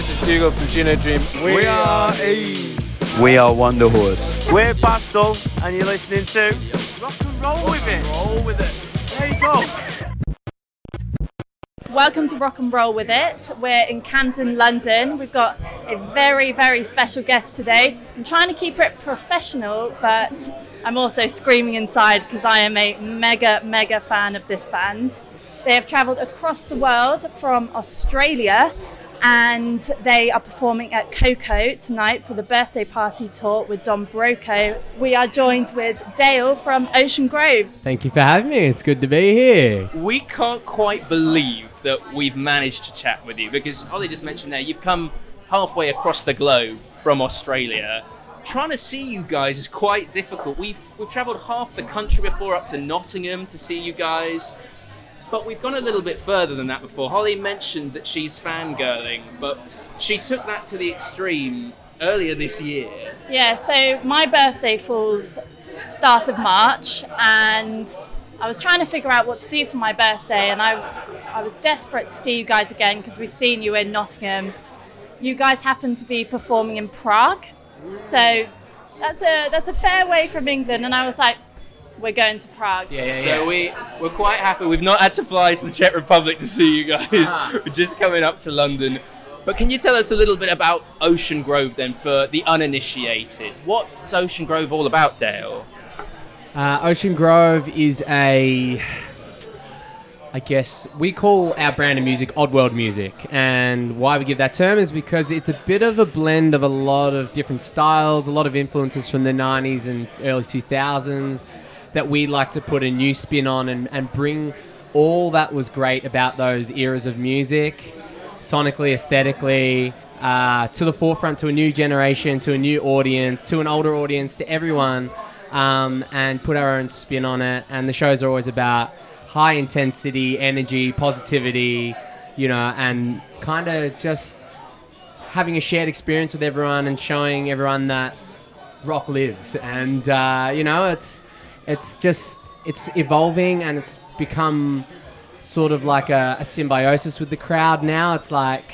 this is Hugo from Gino Dream. We are Eve. We are Wunderhorse. We're Bastille, and you're listening to Rock and Roll with It. Roll with it. There you go. Welcome to Rock and Roll with It. We're in Camden, London. We've got a very, very special guest today. I'm trying to keep it professional, but I'm also screaming inside because I am a mega, mega fan of this band. They have travelled across the world from Australia and they are performing at KOKO tonight for the birthday party tour with Don Broco. We are joined with Dale from Ocean Grove. Thank you for having me. It's good to be here. We can't quite believe that we've managed to chat with you because Holly just mentioned there you've come halfway across the globe from Australia. Trying to see you guys is quite difficult. We've we've travelled half the country before up to Nottingham to see you guys. But we've gone a little bit further than that before. Holly mentioned that she's fangirling, but she took that to the extreme earlier this year. Yeah, so my birthday falls start of March, and I was trying to figure out what to do for my birthday, and I, I was desperate to see you guys again because we'd seen you in Nottingham. You guys happened to be performing in Prague, so that's a that's a fair way from England, and I was like, we're going to Prague. Yeah, yeah, So we we're quite happy. We've not had to fly to the Czech Republic to see you guys. Ah. We're just coming up to London. But can you tell us a little bit about Ocean Grove then for the uninitiated? What's Ocean Grove all about, Dale? Uh, Ocean Grove is a, I guess we call our brand of music Oddworld music, and why we give that term is because it's a bit of a blend of a lot of different styles, a lot of influences from the '90s and early 2000s that we like to put a new spin on and, and bring all that was great about those eras of music, sonically, aesthetically, uh, to the forefront to a new generation, to a new audience, to an older audience, to everyone, um, and put our own spin on it. And the shows are always about high intensity, energy, positivity, you know, and kind of just having a shared experience with everyone and showing everyone that rock lives. And uh, you know, it's it's just it's evolving and it's become sort of like a, a symbiosis with the crowd now. It's like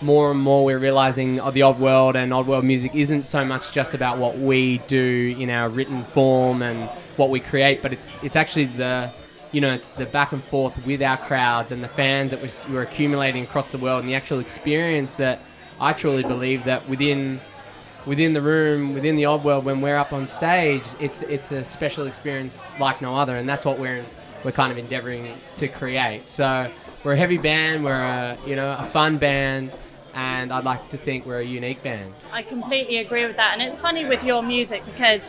more and more we're realizing oh, the odd world and odd world music isn't so much just about what we do in our written form and what we create, but it's it's actually the you know it's the back and forth with our crowds and the fans that we're, we're accumulating across the world and the actual experience that I truly believe that within within the room, within the odd world, when we're up on stage, it's it's a special experience like no other, and that's what we're we're kind of endeavoring to create. So we're a heavy band, we're a you know a fun band, and I'd like to think we're a unique band. I completely agree with that. And it's funny with your music because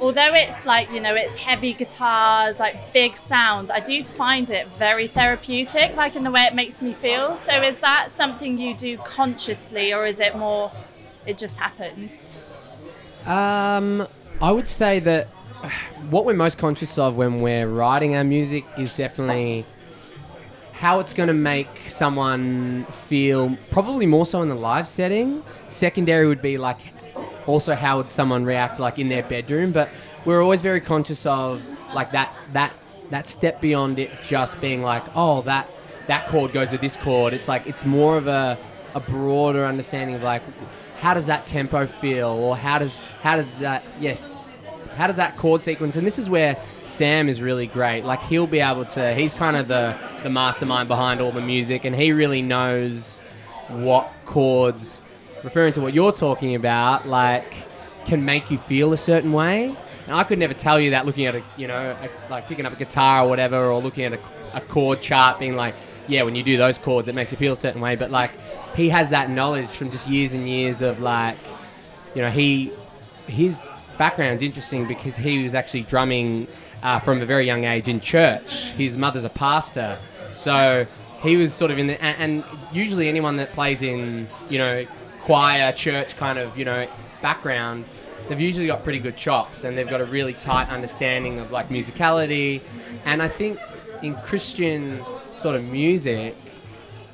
although it's like, you know, it's heavy guitars, like big sounds, I do find it very therapeutic, like in the way it makes me feel. So is that something you do consciously or is it more, it just happens? Um, I would say that what we're most conscious of when we're writing our music is definitely how it's going to make someone feel, probably more so in the live setting. Secondary would be like also how would someone react like in their bedroom, but we're always very conscious of like that that that step beyond it just being like, oh, that that chord goes with this chord. It's like it's more of a a broader understanding of like how does that tempo feel? Or how does how does that yes how does that chord sequence? And this is where sam is really great. Like he'll be able to he's kind of the the mastermind behind all the music and he really knows what chords referring to what you're talking about like can make you feel a certain way. And i could never tell you that looking at a you know a, like picking up a guitar or whatever or looking at a, a chord chart being like yeah when you do those chords it makes you feel a certain way but like he has that knowledge from just years and years of like you know he his background's interesting because he was actually drumming uh, from a very young age in church. His mother's a pastor, so he was sort of in the. And, and usually, anyone that plays in you know choir, church kind of you know background, they've usually got pretty good chops and they've got a really tight understanding of like musicality. And I think in Christian sort of music,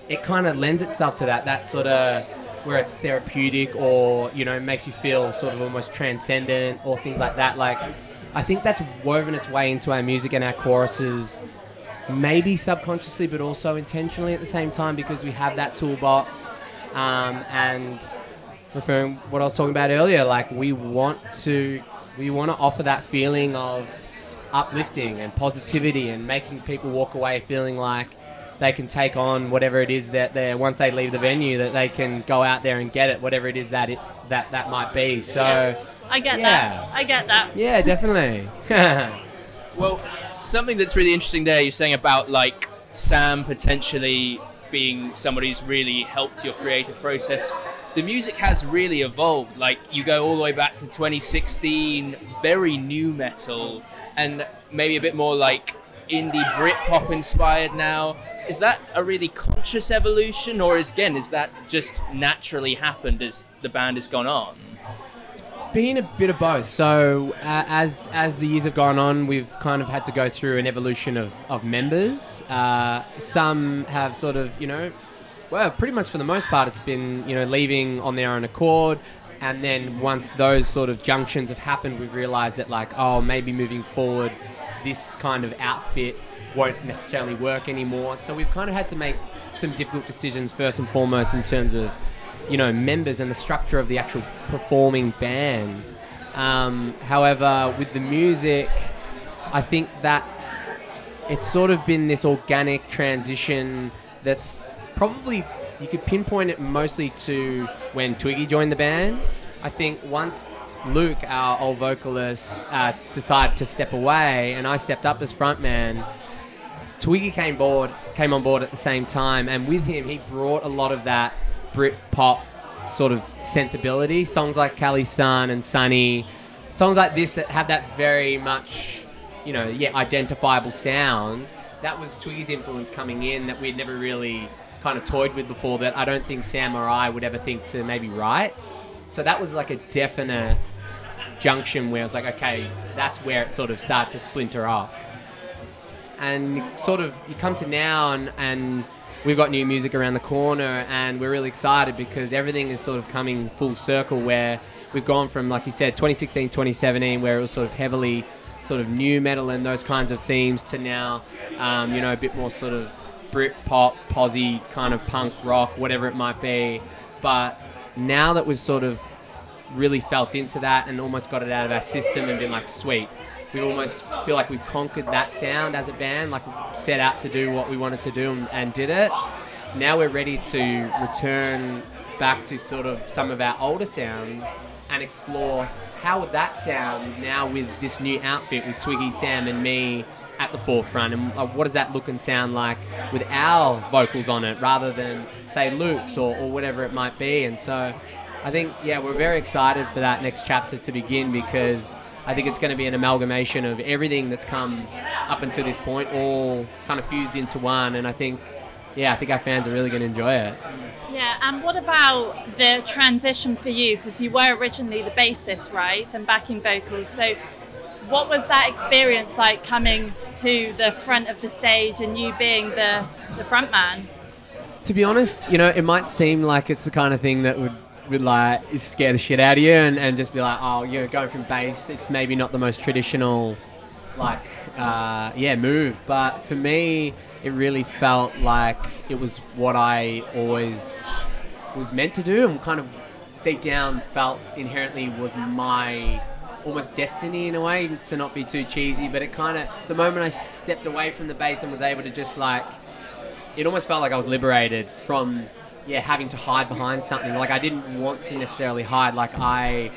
it kind of lends itself to that. That sort of where it's therapeutic or you know makes you feel sort of almost transcendent or things like that like i think that's woven its way into our music and our choruses maybe subconsciously but also intentionally at the same time because we have that toolbox Um, and referring what I was talking about earlier, like we want to we want to offer that feeling of uplifting and positivity and making people walk away feeling like they can take on whatever it is that they're once they leave the venue that they can go out there and get it whatever it is that it that that might be so I get Yeah. that. I get that. yeah definitely Well, something that's really interesting there, you're saying about like Sam potentially being somebody who's really helped your creative process. The music has really evolved. Like you go all the way back to 2016, very nu metal, and maybe a bit more like indie Britpop inspired now. Is that a really conscious evolution, or is again is that just naturally happened as the band has gone on? been a bit of both. So uh, as as the years have gone on, we've kind of had to go through an evolution of, of members. Uh, some have sort of, you know, well, pretty much for the most part, it's been you know leaving on their own accord. And then once those sort of junctions have happened, we've realised that like, oh, maybe moving forward, this kind of outfit won't necessarily work anymore. So we've kind of had to make some difficult decisions first and foremost in terms of you know members and the structure of the actual performing band. Um, however, with the music, I think that it's sort of been this organic transition that's probably you could pinpoint it mostly to when Twiggy joined the band. I think once Luke, our old vocalist, uh, decided to step away, and I stepped up as frontman. Twiggy came board, came on board at the same time, and with him, he brought a lot of that Brit pop sort of sensibility. Songs like Cali Sun and Sunny, songs like this that have that very much, you know, yeah, identifiable sound. That was Twiggy's influence coming in that we'd never really kind of toyed with before. That I don't think Sam or I would ever think to maybe write. So that was like a definite junction where I was like, okay, that's where it sort of started to splinter off and sort of you come to now and, and we've got new music around the corner and we're really excited because everything is sort of coming full circle where we've gone from like you said 2016 2017 where it was sort of heavily sort of nu metal and those kinds of themes to now um, you know a bit more sort of Brit pop, posy kind of punk rock, whatever it might be. But now that we've sort of really felt into that and almost got it out of our system and been like, sweet, we almost feel like we've conquered that sound as a band, like set out to do what we wanted to do and, and did it. Now we're ready to return back to sort of some of our older sounds and explore how would that sound now with this new outfit with Twiggy, Sam, and me at the forefront, and uh, what does that look and sound like with our vocals on it, rather than say Luke's or, or whatever it might be. And so, I think yeah, we're very excited for that next chapter to begin because I think it's going to be an amalgamation of everything that's come up until this point, all kind of fused into one. And I think yeah, I think our fans are really going to enjoy it. Yeah, and what about the transition for you? Because you were originally the bassist, right, and backing vocals. So, what was that experience like coming to the front of the stage and you being the the front man? To be honest, you know, it might seem like it's the kind of thing that would, would like scare the shit out of you and, and just be like, oh, you're going from bass. It's maybe not the most traditional, like, uh, yeah, move. But for me, it really felt like it was what I always was meant to do and kind of deep down felt inherently was my almost destiny in a way to not be too cheesy but it kind of the moment i stepped away from the bass and was able to just like it almost felt like I was liberated from yeah having to hide behind something. Like I didn't want to necessarily hide. Like I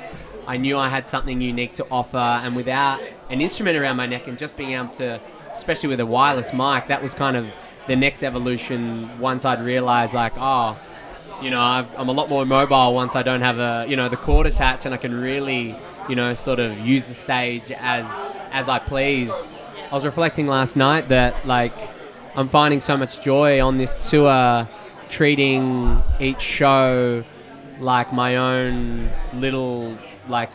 I knew I had something unique to offer, and without an instrument around my neck and just being able to, especially with a wireless mic, that was kind of the next evolution. Once I'd realized like oh. You know, I've, I'm a lot more mobile once I don't have a, you know, the cord attached, and I can really, you know, sort of use the stage as as I please. I was reflecting last night that like I'm finding so much joy on this tour, treating each show like my own little like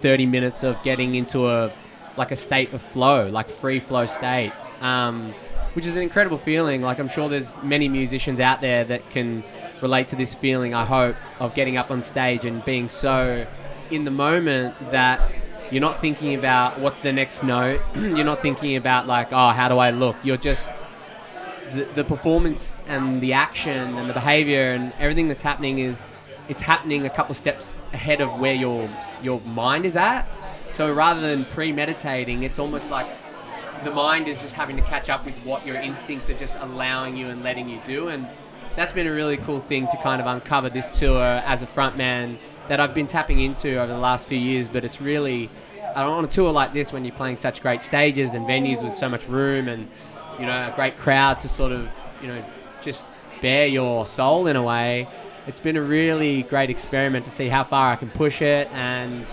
30 minutes of getting into a like a state of flow, like free flow state, um, which is an incredible feeling. Like I'm sure there's many musicians out there that can relate to this feeling. I hope of getting up on stage and being so in the moment that you're not thinking about what's the next note. you're not thinking about like, oh, how do I look? You're just the, the performance and the action and the behavior and everything that's happening is it's happening a couple steps ahead of where your your mind is at. So rather than premeditating, it's almost like the mind is just having to catch up with what your instincts are just allowing you and letting you do. And that's been a really cool thing to kind of uncover this tour as a frontman that I've been tapping into over the last few years. But it's really on a tour like this when you're playing such great stages and venues with so much room and you know a great crowd to sort of you know just bare your soul in a way. It's been a really great experiment to see how far I can push it and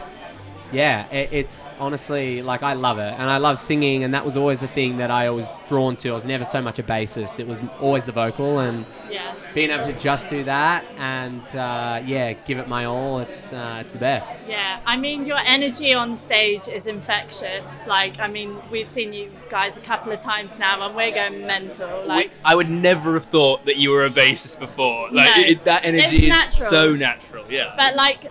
yeah, it, it's honestly like I love it, and I love singing, and that was always the thing that I was drawn to. I was never so much a bassist; it was always the vocal, and Yeah. being able to just do that and uh, yeah, give it my all. It's uh, it's the best. Yeah, I mean, your energy on stage is infectious. Like, I mean, we've seen you guys a couple of times now, and we're going mental. Like, We- I would never have thought that you were a bassist before. Like No. it, that energy is natural. so natural. Yeah. but like,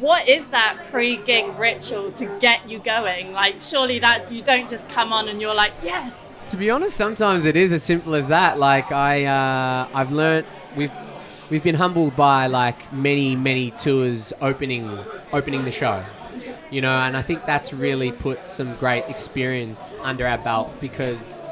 what is that pre-gig ritual to get you going? Like, surely that you don't just come on and you're like, yes. To be honest, sometimes it is as simple as that. Like I, uh, I've learnt we've we've been humbled by like many many tours opening opening the show, you know, and I think that's really put some great experience under our belt because.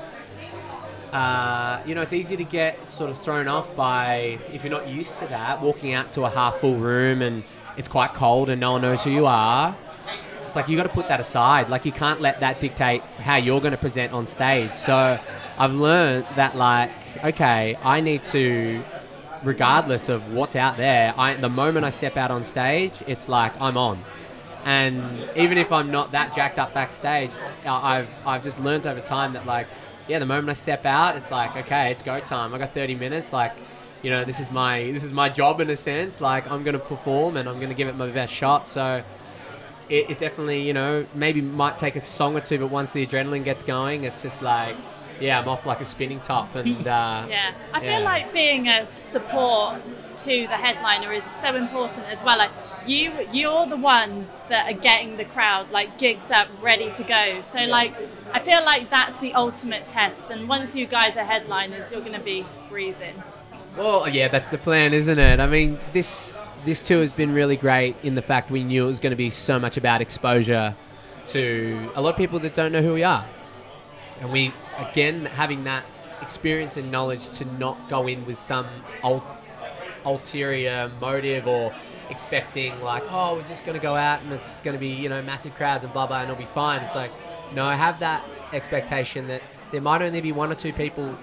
Uh, you know, it's easy to get sort of thrown off by if you're not used to that, walking out to a half full room and it's quite cold and no one knows who you are. It's like you got to put that aside. Like you can't let that dictate how you're going to present on stage. So I've learned that like okay, I need to regardless of what's out there, I the moment I step out on stage, it's like I'm on. And even if I'm not that jacked up backstage, I've I've just learned over time that like yeah, the moment I step out, it's like okay, it's go time. I got 30 minutes like you know, this is my this is my job in a sense. Like I'm going to perform and I'm going to give it my best shot. So it, it definitely, you know, maybe might take a song or two, but once the adrenaline gets going, it's just like, yeah, I'm off like a spinning top, and uh, Yeah, I feel Yeah. like being a support to the headliner is so important as well. Like you, you're the ones that are getting the crowd like gigged up, ready to go. So like, I feel like that's the ultimate test. And once you guys are headliners, you're going to be freezing. Well, yeah, that's the plan, isn't it? I mean, this this tour has been really great in the fact we knew it was going to be so much about exposure to a lot of people that don't know who we are, and we again having that experience and knowledge to not go in with some ul- ulterior motive or expecting like, oh, we're just going to go out and it's going to be you know massive crowds and blah blah and it'll be fine. It's like, no, I have that expectation that there might only be one or two people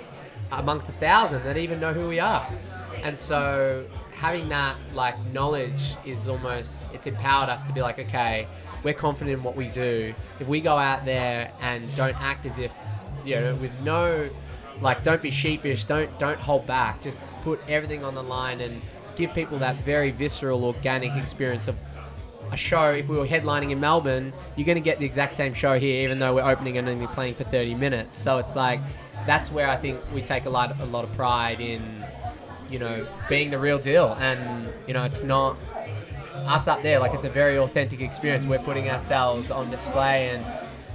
amongst a thousand that even know who we are. And so having that like knowledge is almost it's empowered us to be like, okay, we're confident in what we do. If we go out there and don't act as if you know, with no like don't be sheepish, don't don't hold back. Just put everything on the line and give people that very visceral, organic experience of a show, if we were headlining in Melbourne, you're going to get the exact same show here, even though we're opening and only playing for 30 minutes. So it's like that's where I think we take a lot, a lot of pride in, you know, being the real deal. And you know, it's not us up there. Like it's a very authentic experience. We're putting ourselves on display, and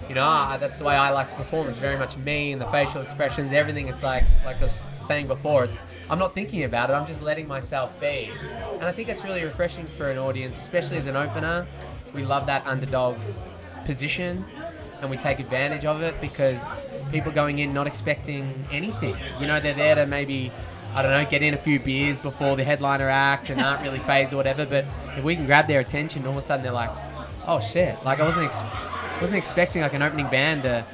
you know, I, that's the way I like to perform. It's very much me and the facial expressions, everything. It's like, like I was saying before, it's I'm not thinking about it. I'm just letting myself be, and I think it's really refreshing for an audience, especially as an opener. We love that underdog position, and we take advantage of it because people going in not expecting anything. You know, they're there to maybe. I don't know, get in a few beers before the headliner act and aren't really phased or whatever. But if we can grab their attention, all of a sudden they're like, "Oh shit!" Like I wasn't ex- wasn't expecting like an opening band to.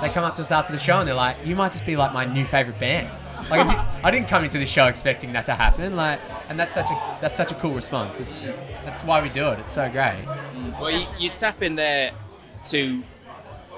They come up to us after the show and they're like, "You might just be like my new favorite band." Like I, did, didn't come into the show expecting that to happen. Like, and that's such a that's such a cool response. It's that's why we do it. It's so great. Well, you, you tap in there to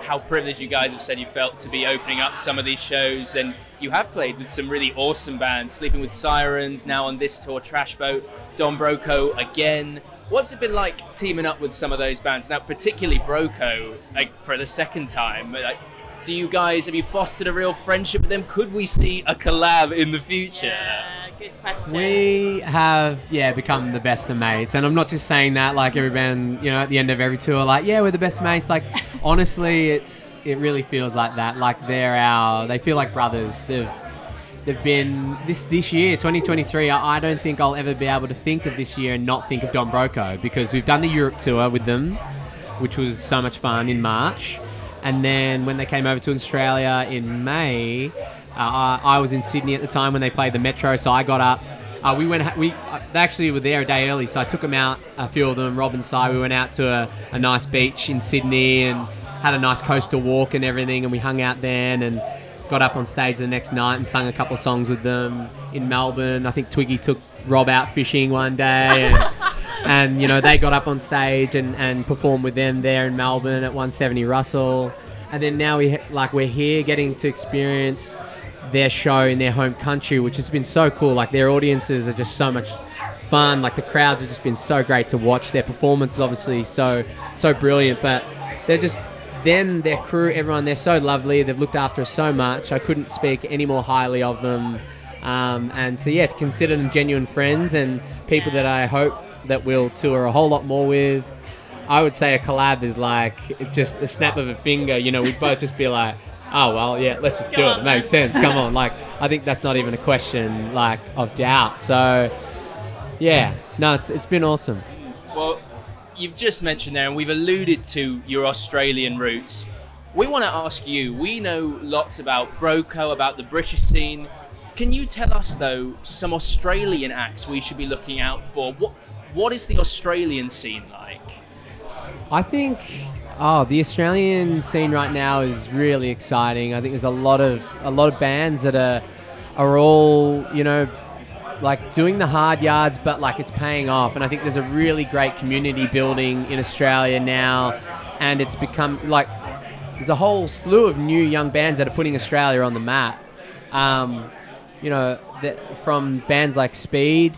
how privileged you guys have said you felt to be opening up some of these shows, and you have played with some really awesome bands, Sleeping with Sirens, now on this tour, Trash Boat, Don Broco again. What's it been like teaming up with some of those bands? Now, particularly Broco, like for the second time. Like, do you guys have you fostered a real friendship with them? Could we see a collab in the future? Yeah, good question. We have, yeah, become the best of mates, and I'm not just saying that like every band, you know, at the end of every tour, like, yeah, we're the best mates. Like, honestly, it's it really feels like that. Like they're our, they feel like brothers. They've they've been this this year, 2023. I, I don't think I'll ever be able to think of this year and not think of Don Broco because we've done the Europe tour with them, which was so much fun in March, and then when they came over to Australia in May, uh, I, I was in Sydney at the time when they played the Metro, so I got up. Uh, we went. We uh, they actually were there a day early, so I took them out. A few of them, Rob and Si. We went out to a, a nice beach in Sydney and had a nice coastal walk and everything, and we hung out then and got up on stage the next night and sung a couple of songs with them in Melbourne. I think Twiggy took Rob out fishing one day, and, and you know they got up on stage and, and performed with them there in Melbourne at 170 Russell, and then now we like we're here getting to experience their show in their home country, which has been so cool. Like their audiences are just so much fun. Like the crowds have just been so great to watch. Their performance is obviously so so brilliant, but they're just them, their crew, everyone. They're so lovely. They've looked after us so much. I couldn't speak any more highly of them. Um, and so yeah, to consider them genuine friends and people that I hope that we'll tour a whole lot more with. I would say a collab is like just a snap of a finger. You know, we'd both just be like, oh well, yeah, let's just do it. It makes sense. Come on, like I think that's not even a question like of doubt. So yeah, no, it's it's been awesome. You've just mentioned there, and we've alluded to your Australian roots. We want to ask you. We know lots about Broco, about the British scene. Can you tell us though some Australian acts we should be looking out for? What what is the Australian scene like? I think oh the Australian scene right now is really exciting. I think there's a lot of a lot of bands that are are all you know like doing the hard yards, but like it's paying off. And I think there's a really great community building in Australia now, and it's become like there's a whole slew of new young bands that are putting Australia on the map. Um, you know, from bands like Speed,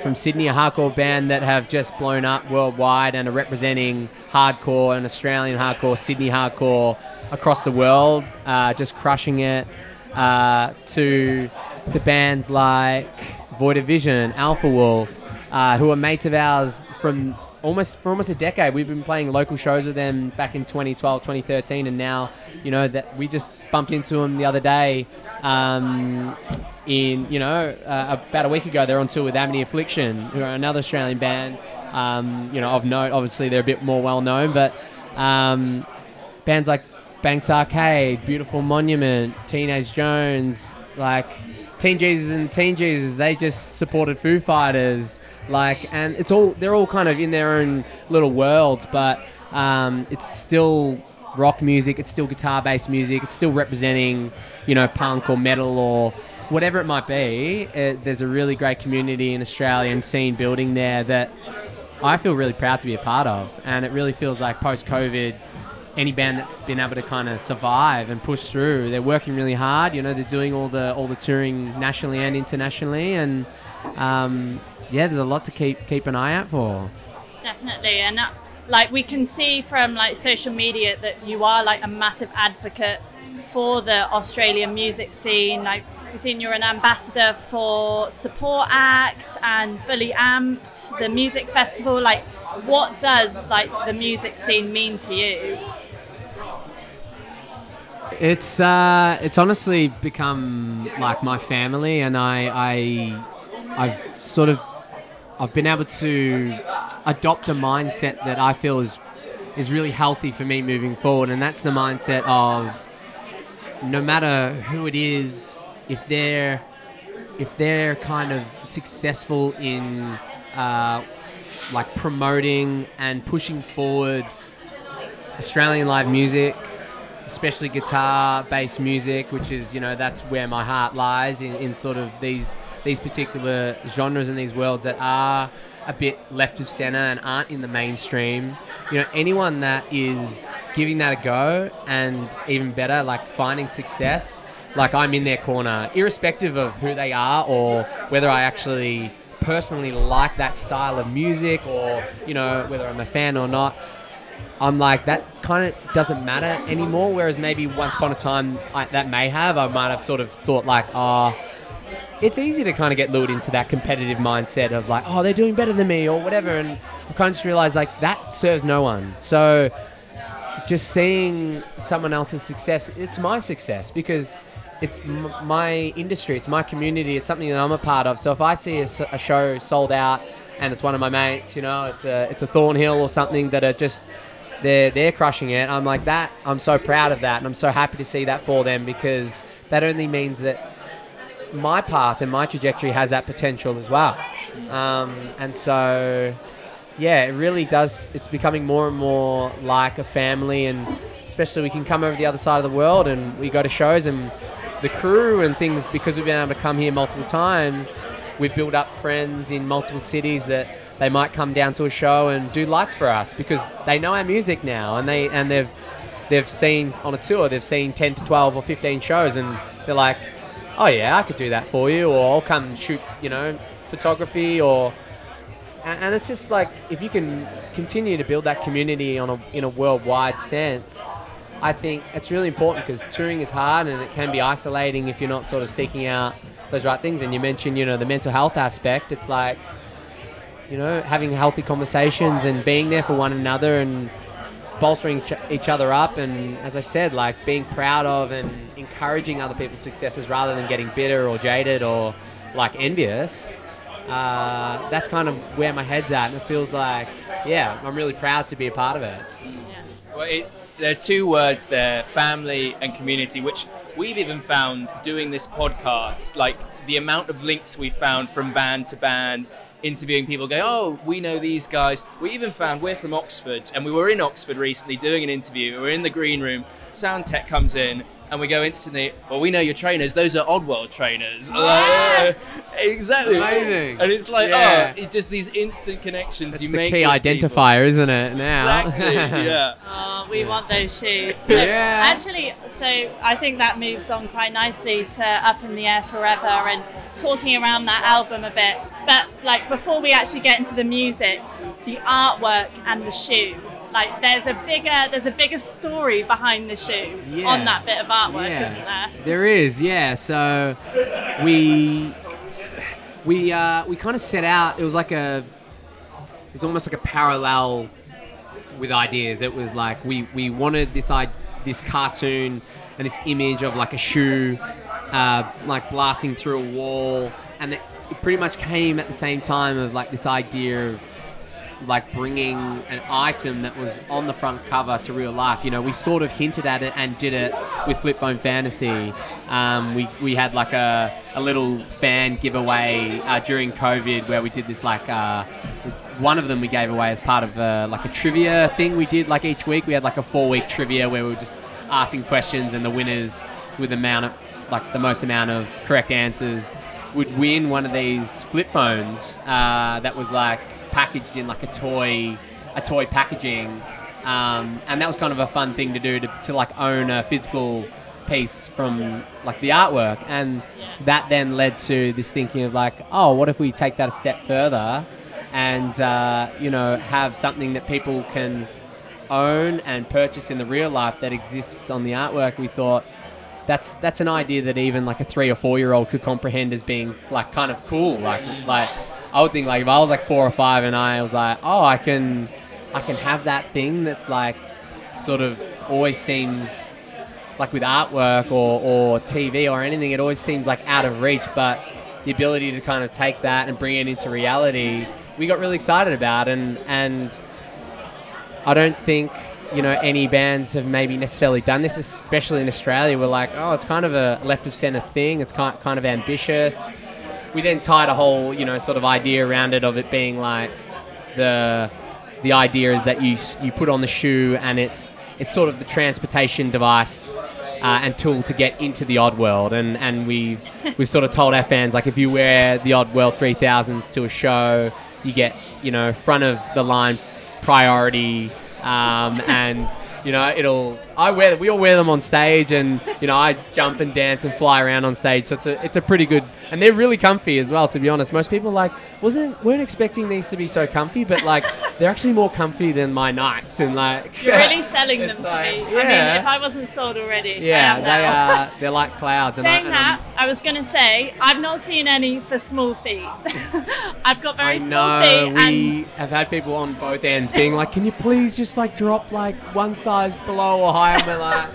from Sydney, a hardcore band that have just blown up worldwide and are representing hardcore and Australian hardcore, Sydney hardcore across the world, uh, just crushing it. Uh, to to bands like Void of Vision, Alpha Wolf, uh, who are mates of ours from almost for almost a decade. We've been playing local shows with them back in 2012, 2013, and now you know that we just bumped into them the other day. Um, in you know uh, about a week ago, they're on tour with Amity Affliction, who are another Australian band. Um, you know of note. Obviously, they're a bit more well known, but um, bands like Banks Arcade, Beautiful Monument, Teenage Joans, like Teen Jesus and Teen Jesus, they just supported Foo Fighters, like, and it's all they're all kind of in their own little worlds, but um, it's still rock music, it's still guitar-based music, it's still representing, you know, punk or metal or whatever it might be. It, there's a really great community in Australia and scene building there that I feel really proud to be a part of, and it really feels like post-COVID any band that's been able to kind of survive and push through. They're working really hard. You know, they're doing all the all the touring nationally and internationally, and um, yeah, there's a lot to keep keep an eye out for. Definitely, and like we can see from like social media that you are like a massive advocate for the Australian music scene. Like we've seen you're an ambassador for Support Act and Fully Amped, the music festival. Like, what does like the music scene mean to you? It's uh, it's honestly become like my family, and I, I, I've sort of, I've been able to adopt a mindset that I feel is, is really healthy for me moving forward, and that's the mindset of, no matter who it is, if they're, if they're kind of successful in, uh, like promoting and pushing forward Australian live music especially guitar-based music, which is you know that's where my heart lies in, in sort of these these particular genres and these worlds that are a bit left of center and aren't in the mainstream. You know, anyone that is giving that a go and even better, like finding success, like I'm in their corner, irrespective of who they are or whether I actually personally like that style of music or you know whether I'm a fan or not. I'm like that kind of doesn't matter anymore. Whereas maybe once upon a time I, that may have. I might have sort of thought like, oh, it's easy to kind of get lured into that competitive mindset of like, oh, they're doing better than me or whatever, and I kind of just realized like that serves no one. So just seeing someone else's success, it's my success because it's m- my industry, it's my community, it's something that I'm a part of. So if I see a show sold out and it's one of my mates, you know, it's a it's a Thornhill or something that are just they're they're crushing it. I'm like that. I'm so proud of that, and I'm so happy to see that for them because that only means that my path and my trajectory has that potential as well. Um, and so, yeah, it really does. It's becoming more and more like a family, and especially we can come over the other side of the world and we go to shows and the crew and things because we've been able to come here multiple times. We've built up friends in multiple cities that they might come down to a show and do lights for us because they know our music now and they and they've they've seen on a tour they've seen 10 to 12 or 15 shows and they're like oh yeah i could do that for you or i'll come shoot you know photography or and, and it's just like if you can continue to build that community on a in a worldwide sense i think it's really important because touring is hard and it can be isolating if you're not sort of seeking out those right things. And you mentioned you know the mental health aspect. It's like you know having healthy conversations and being there for one another and bolstering each- other up and as i said like being proud of and encouraging other people's successes rather than getting bitter or jaded or like envious uh, that's kind of where my head's at and it feels like yeah i'm really proud to be a part of it Well, it, there are two words there family and community, which we've even found doing this podcast. Like the amount of links we found from band to band, interviewing people, go, Oh, we know these guys. We even found we're from Oxford, and we were in Oxford recently doing an interview. We were in the green room. Sound tech comes in. And we go instantly. Well, we know your trainers. Those are Oddworld trainers. Like, Yes! exactly. Amazing. And it's like, Yeah. oh, it just these instant connections that's you the make. key with people. identifier isn't it now Exactly. yeah. Oh, we want those shoes. Yeah. Actually, so I think that moves on quite nicely to Up in the Air Forever and talking around that album a bit. But like before we actually get into the music, the artwork and the shoe. Like there's a bigger there's a bigger story behind the shoe Yeah. on that bit of artwork, Yeah. isn't there? There is, yeah. So we we uh, we kind of set out. It was like a it was almost like a parallel with ideas. It was like we we wanted this I this cartoon and this image of like a shoe uh, like blasting through a wall, and it, it pretty much came at the same time of like this idea of like bringing an item that was on the front cover to real life. You know, we sort of hinted at it and did it with Flip Phone Fantasy. Um, we, we had like a, a little fan giveaway uh, during COVID where we did this like uh, one of them we gave away as part of uh, like a trivia thing we did like each week. We had like a four week trivia where we were just asking questions and the winners with the amount of like the most amount of correct answers would win one of these flip phones uh, that was like packaged in like a toy, a toy packaging, um, and that was kind of a fun thing to do to, to like own a physical piece from like the artwork, and that then led to this thinking of like, oh, what if we take that a step further, and uh, you know have something that people can own and purchase in the real life that exists on the artwork. We thought that's that's an idea that even like a three or four year old could comprehend as being like kind of cool. Like like I would think like if I was like four or five and I was like, oh, I can I can have that thing that's like sort of always seems like with artwork or, or TV or anything, it always seems like out of reach. But the ability to kind of take that and bring it into reality, we got really excited about, and and I don't think you know any bands have maybe necessarily done this, especially in Australia. We're like, oh, it's kind of a left of center thing. It's kind kind of ambitious. We then tied a whole you know sort of idea around it of it being like the the idea is that you you put on the shoe and it's it's sort of the transportation device uh, and tool to get into the odd world. And and we we've sort of told our fans like if you wear the odd world 3000s to a show you get you know front of the line priority um, and you know it'll I wear we all wear them on stage and you know I jump and dance and fly around on stage. So it's a it's a pretty good and they're really comfy as well to be honest most people like wasn't weren't expecting these to be so comfy but like they're actually more comfy than my Nikes and like You're really selling them like- to me. I mean, if I wasn't sold already, yeah they are. they're like clouds and I- Saying and that, I'm- I was going to say I've not seen any for small feet. I've got very I small know feet, we and have had people on both ends being like, "Can you please just like drop like one size below or higher?" And we're like,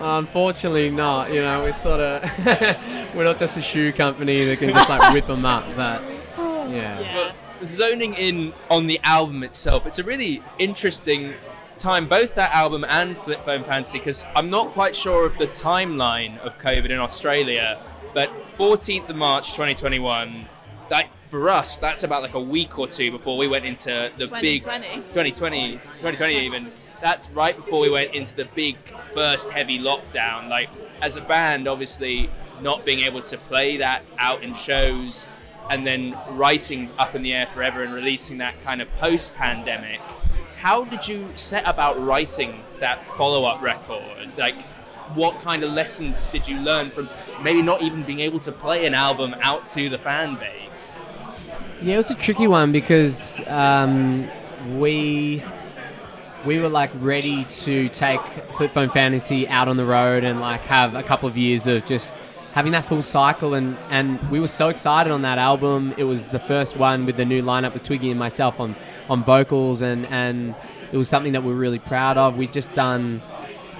Unfortunately, not. You know, we're sort of we're not just a shoe company that can just like whip them up, but yeah. Yeah. zoning in on the album itself, it's a really interesting time, both that album and Flip Phone Fantasy, because I'm not quite sure of the timeline of COVID in Australia, but 14th of March 2021, like for us, that's about like a week or two before we went into the big 2020. 2020, 2020 even. That's right before we went into the big first heavy lockdown. Like as a band, obviously not being able to play that out in shows, and then writing Up in the Air Forever and releasing that kind of post-pandemic. How did you set about writing that follow-up record? Like, what kind of lessons did you learn from maybe not even being able to play an album out to the fan base? Yeah, it was a tricky one because um, we we were like ready to take Flip Phone Fantasy out on the road and like have a couple of years of just having that full cycle and and we were so excited on that album. It was the first one with the new lineup with Twiggy and myself on on vocals and and it was something that we we're really proud of. We'd just done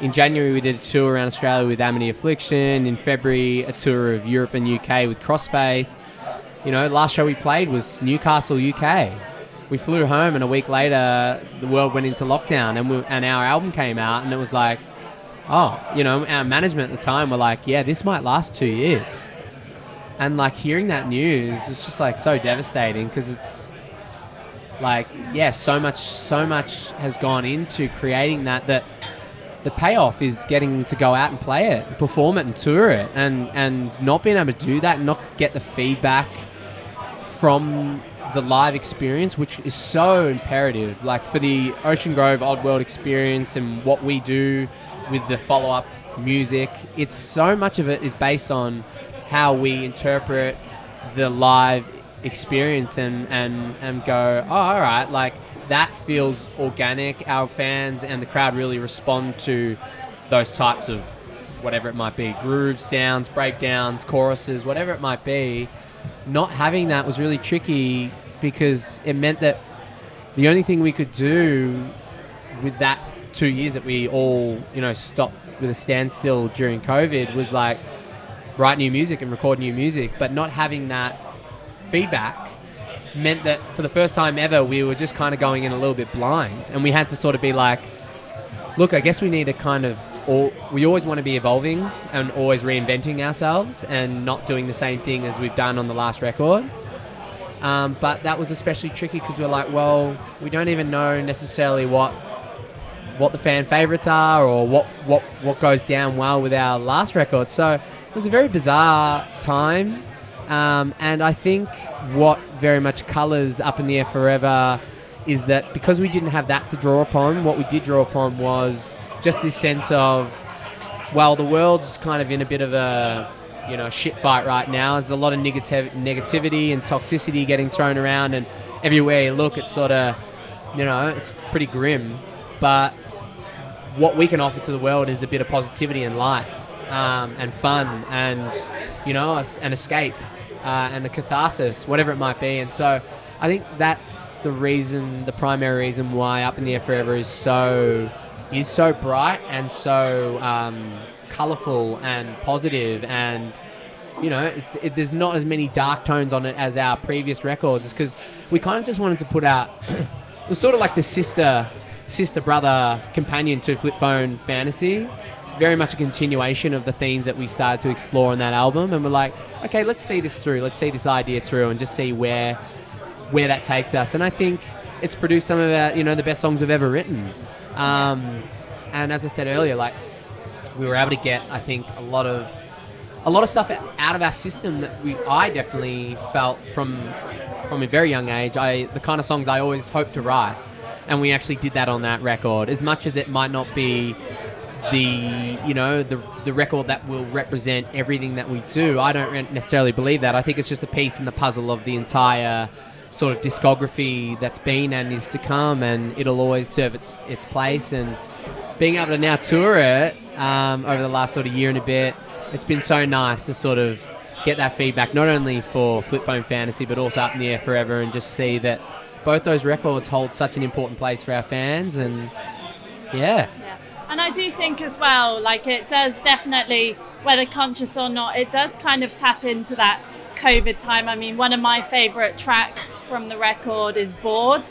in January we did a tour around Australia with Amity Affliction. In February a tour of Europe and UK with Crossfaith. You know, last show we played was Newcastle, UK. We flew home, and a week later, the world went into lockdown, and we, and our album came out, and it was like, oh, you know, our management at the time were like, yeah, this might last two years, and like hearing that news, it's just like so devastating because it's like, yeah, so much, so much has gone into creating that that the payoff is getting to go out and play it, perform it, and tour it, and and not being able to do that, not get the feedback from the live experience, which is so imperative. Like for the Ocean Grove Odd World experience and what we do with the follow up music, it's so much of it is based on how we interpret the live experience and, and, and go, oh, all right, like that feels organic. Our fans and the crowd really respond to those types of whatever it might be grooves, sounds, breakdowns, choruses, whatever it might be not having that was really tricky because it meant that the only thing we could do with that two years that we all, you know, stopped with a standstill during COVID was like write new music and record new music, but not having that feedback meant that for the first time ever we were just kind of going in a little bit blind and we had to sort of be like look i guess we need to kind of we always want to be evolving and always reinventing ourselves and not doing the same thing as we've done on the last record. Um, but that was especially tricky because we're like, well, we don't even know necessarily what what the fan favorites are or what, what, what goes down well with our last record. So it was a very bizarre time. Um, and I think what very much colours Up in the Air Forever is that because we didn't have that to draw upon, what we did draw upon was just this sense of, well, the world's kind of in a bit of a you know shit fight right now. There's a lot of negativ- negativity and toxicity getting thrown around, and everywhere you look, it's sort of you know it's pretty grim. But what we can offer to the world is a bit of positivity and light um, and fun, and you know an escape uh, and a catharsis, whatever it might be. And so I think that's the reason, the primary reason why Up in the Air Forever is so is so bright and so um, colourful and positive and you know it, it, there's not as many dark tones on it as our previous records. Because we kind of just wanted to put out it was sort of like the sister sister brother companion to flip phone fantasy. It's very much a continuation of the themes that we started to explore on that album and we're like okay let's see this through. Let's see this idea through and just see where where that takes us. And i think it's produced some of our you know the best songs we've ever written. Um, and as I said earlier, like we were able to get, I think, a lot of a lot of stuff out of our system that we I definitely felt from from a very young age. I the kind of songs I always hoped to write, and we actually did that on that record. As much as it might not be the you know the the record that will represent everything that we do, I don't necessarily believe that. I think it's just a piece in the puzzle of the entire sort of discography that's been and is to come, and it'll always serve its its place. And being able to now tour it um, over the last sort of year and a bit, it's been so nice to sort of get that feedback, not only for Flip Phone Fantasy, but also Up in the Air Forever, and just see that both those records hold such an important place for our fans. And yeah. Yeah. And I do think as well, like it does definitely, whether conscious or not, it does kind of tap into that COVID time. I mean, one of my favourite tracks from the record is Bored.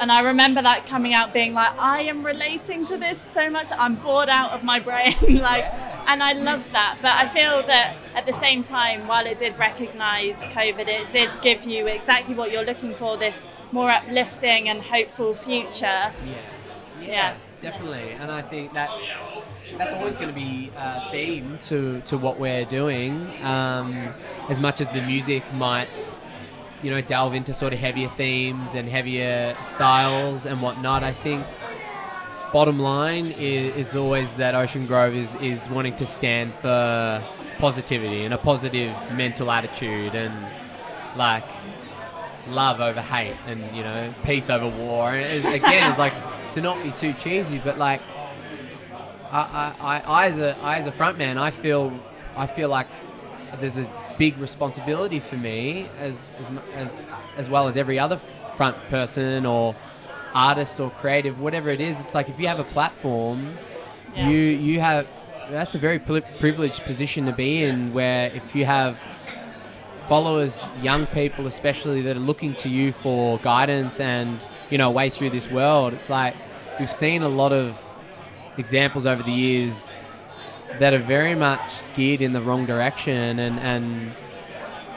And I remember that coming out being like, I am relating to this so much. I'm bored out of my brain. like, and I love that. But I feel that at the same time, while it did recognise COVID, it did give you exactly what you're looking for this more uplifting and hopeful future. Yeah. Yeah. Definitely, and I think that's that's always going to be a theme to, to what we're doing. Um, as much as the music might, you know, delve into sort of heavier themes and heavier styles and whatnot, I think bottom line is, is always that Ocean Grove is, is wanting to stand for positivity and a positive mental attitude and like love over hate and you know peace over war. And again, it's like to not be too cheesy, but like I, I, I, I as a I as a frontman, I feel I feel like there's a big responsibility for me as as as as well as every other front person or artist or creative, whatever it is. It's like if you have a platform, Yeah. you you have that's a very privileged position to be in. Where if you have followers, young people especially, that are looking to you for guidance and you know a way through this world, it's like we've seen a lot of examples over the years that are very much geared in the wrong direction and and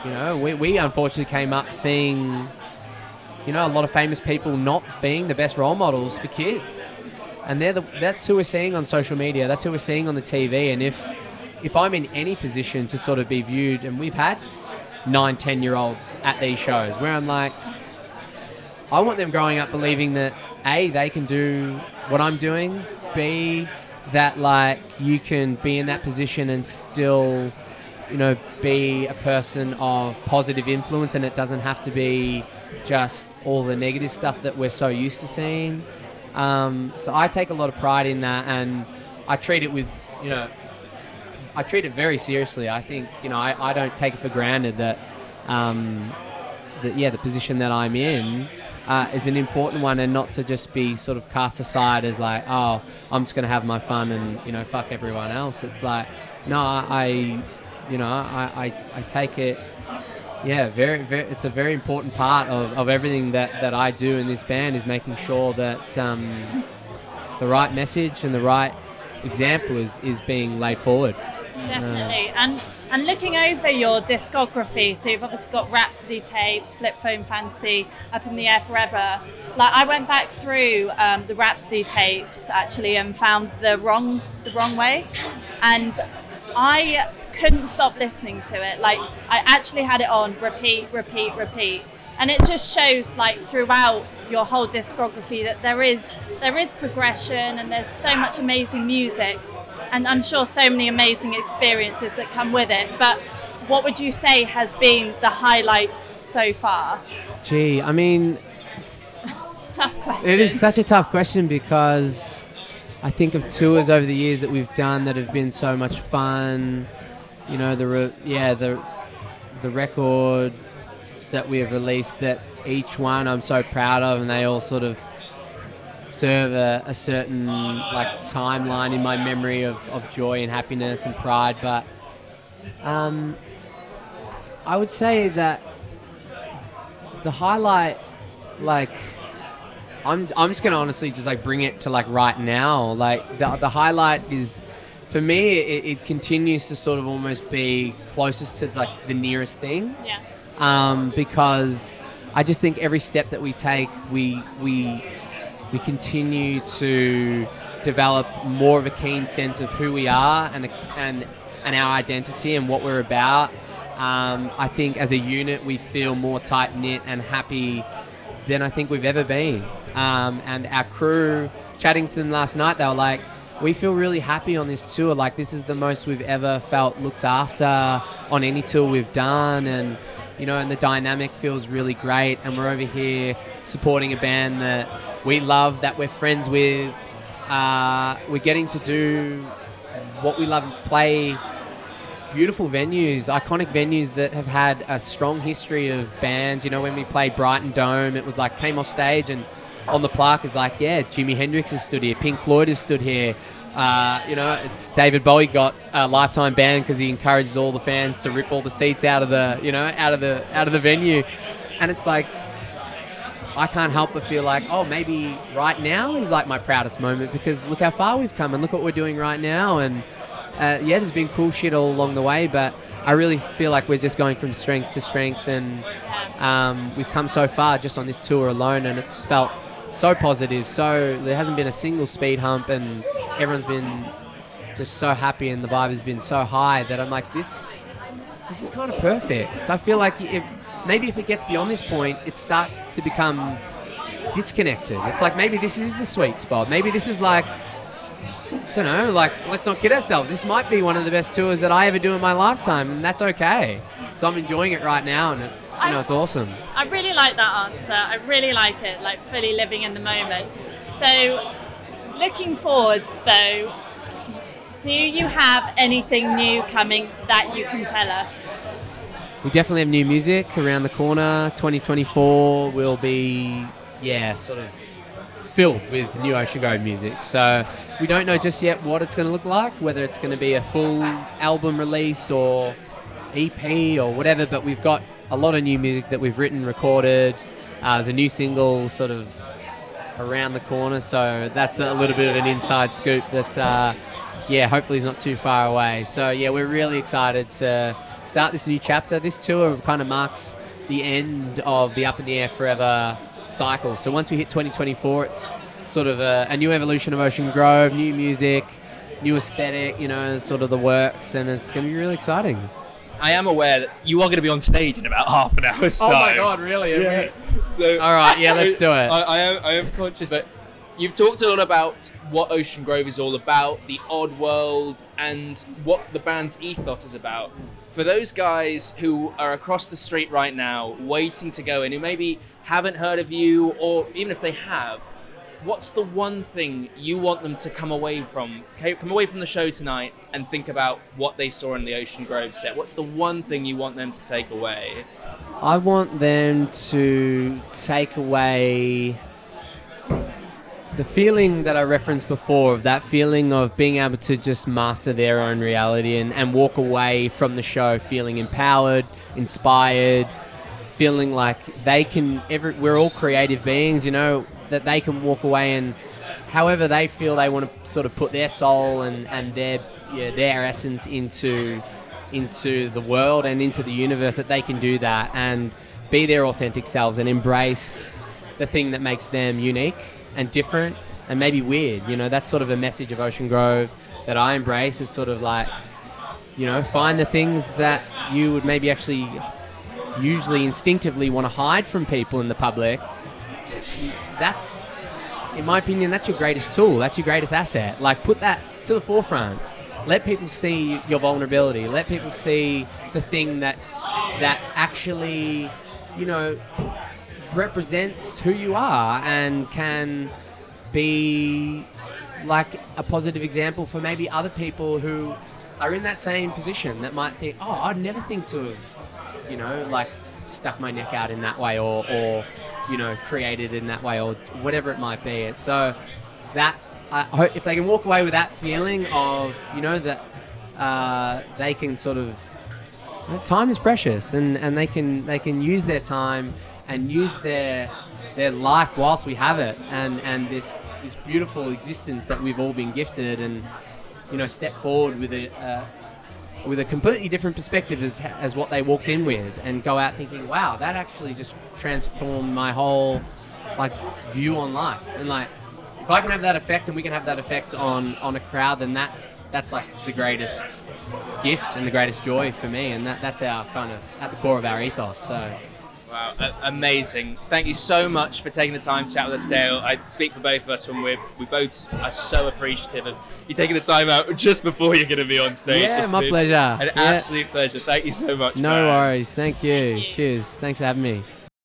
you know we, we unfortunately came up seeing you know a lot of famous people not being the best role models for kids. And they're the, that's who we're seeing on social media that's who we're seeing on the TV and if if I'm in any position to sort of be viewed and we've had nine ten year olds at these shows where I'm like I want them growing up believing that A, they can do what I'm doing, B, that like you can be in that position and still, you know, be a person of positive influence and it doesn't have to be just all the negative stuff that we're so used to seeing. Um, so I take a lot of pride in that and I treat it with, you know, I treat it very seriously. I think, you know, I, I don't take it for granted that, um, that yeah, the position that I'm in uh, is an important one, and not to just be sort of cast aside as like, oh, I'm just gonna have my fun and you know fuck everyone else. It's like, no, I, you know, I, I, I take it. Yeah, very, very. It's a very important part of, of everything that, that I do in this band is making sure that um, the right message and the right example is, is being laid forward. Definitely. And and looking over your discography, so you've obviously got Rhapsody tapes, Flip Phone Fantasy, Up in the Air Forever. Like I went back through um, the Rhapsody tapes actually and found the wrong the wrong way, and I couldn't stop listening to it. Like I actually had it on repeat, repeat, repeat. And it just shows like throughout your whole discography that there is there is progression and there's so much amazing music and I'm sure so many amazing experiences that come with it. But what would you say has been the highlights so far? Gee, I mean, Tough question. It is such a tough question because I think of tours over the years that we've done that have been so much fun. You know, the re- yeah the the records that we have released that each one I'm so proud of, and they all sort of serve a, a certain like timeline in my memory of, of joy and happiness and pride. But um, I would say that the highlight, like. I'm, I'm just gonna honestly just like bring it to like right now. Like the, the highlight is for me, it, it continues to sort of almost be closest to like the nearest thing Yeah. um, because I just think every step that we take, we we we continue to develop more of a keen sense of who we are and and and our identity and what we're about. Um, I think as a unit, we feel more tight knit and happy than I think we've ever been. Um, and our crew, chatting to them last night, they were like, "We feel really happy on this tour. Like this is the most we've ever felt looked after on any tour we've done." And you know, and the dynamic feels really great. And we're over here supporting a band that we love, that we're friends with. Uh, we're getting to do what we love, play beautiful venues, iconic venues that have had a strong history of bands. You know, when we played Brighton Dome, it was like came off stage and on the plaque is like, yeah, Jimi Hendrix has stood here, Pink Floyd has stood here, Uh, you know, David Bowie got a lifetime ban because he encourages all the fans to rip all the seats out of the, you know, out of the out of the venue, and it's like I can't help but feel like, oh, maybe right now is like my proudest moment because look how far we've come and look what we're doing right now. And uh, yeah, there's been cool shit all along the way, but I really feel like we're just going from strength to strength, and um, we've come so far just on this tour alone, and it's felt so positive. So there hasn't been a single speed hump, and everyone's been just so happy, and the vibe has been so high that I'm like, this, this is kind of perfect. So I feel like if, maybe if it gets beyond this point, it starts to become disconnected. It's like maybe this is the sweet spot. Maybe this is like, I don't know, like let's not kid ourselves. This might be one of the best tours that I ever do in my lifetime, and that's okay. So I'm enjoying it right now, and it's you know it's awesome. I really like that answer. I really like it, like fully living in the moment. So, looking forwards though, do you have anything new coming that you can tell us? We definitely have new music around the corner. 2024 will be, yeah, sort of filled with new Ocean Grove music. So we don't know just yet what it's going to look like, whether it's going to be a full album release or EP or whatever, but we've got a lot of new music that we've written, recorded. Uh, there's a new single sort of around the corner, so that's a little bit of an inside scoop that, uh, yeah, hopefully is not too far away. So, yeah, we're really excited to start this new chapter. This tour kind of marks the end of the Up in the Air Forever cycle. So, once we hit 2024, it's sort of a, a new evolution of Ocean Grove, new music, new aesthetic, you know, sort of the works, and it's going to be really exciting. I am aware that you are going to be on stage in about half an hour's time. Oh my god, really? Yeah. So All right, yeah, let's do it. I, I am I am conscious that you've talked a lot about what Ocean Grove is all about, the odd world, and what the band's ethos is about. For those guys who are across the street right now, waiting to go in, who maybe haven't heard of you, or even if they have, what's the one thing you want them to come away from, come away from the show tonight, and think about what they saw in the Ocean Grove set? What's the one thing you want them to take away? I want them to take away the feeling that I referenced before of that feeling of being able to just master their own reality and, and walk away from the show feeling empowered, inspired, feeling like they can every we're all creative beings, you know, that they can walk away and however they feel they want to sort of put their soul and, and their yeah, their essence into into the world and into the universe that they can do that and be their authentic selves and embrace the thing that makes them unique and different and maybe weird. You know, that's sort of a message of Ocean Grove that I embrace. It's sort of like, you know, find the things that you would maybe actually usually instinctively want to hide from people in the public. That's, in my opinion, that's your greatest tool. That's your greatest asset. Like, put that to the forefront. Let people see your vulnerability. Let people see the thing that that actually, you know, represents who you are and can be like a positive example for maybe other people who are in that same position that might think, oh, I'd never think to have, you know, like stuck my neck out in that way or, or you know, created in that way or whatever it might be. So that I hope if they can walk away with that feeling of, you know, that uh, they can sort of time is precious and, and they can they can use their time and use their their life whilst we have it and and this this beautiful existence that we've all been gifted and you know step forward with a uh, with a completely different perspective as, as what they walked in with and go out thinking wow that actually just transformed my whole like view on life. And like if I can have that effect and we can have that effect on on a crowd then that's that's like the greatest gift and the greatest joy for me. And that, that's our kind of at the core of our ethos. So Wow, a- amazing. Thank you so much for taking the time to chat with us, Dale. I speak for both of us when we're, we both are so appreciative of you taking the time out just before you're going to be on stage. Yeah, It's my pleasure. An Yeah. absolute pleasure. Thank you so much. no man. worries thank you cheers thanks for having me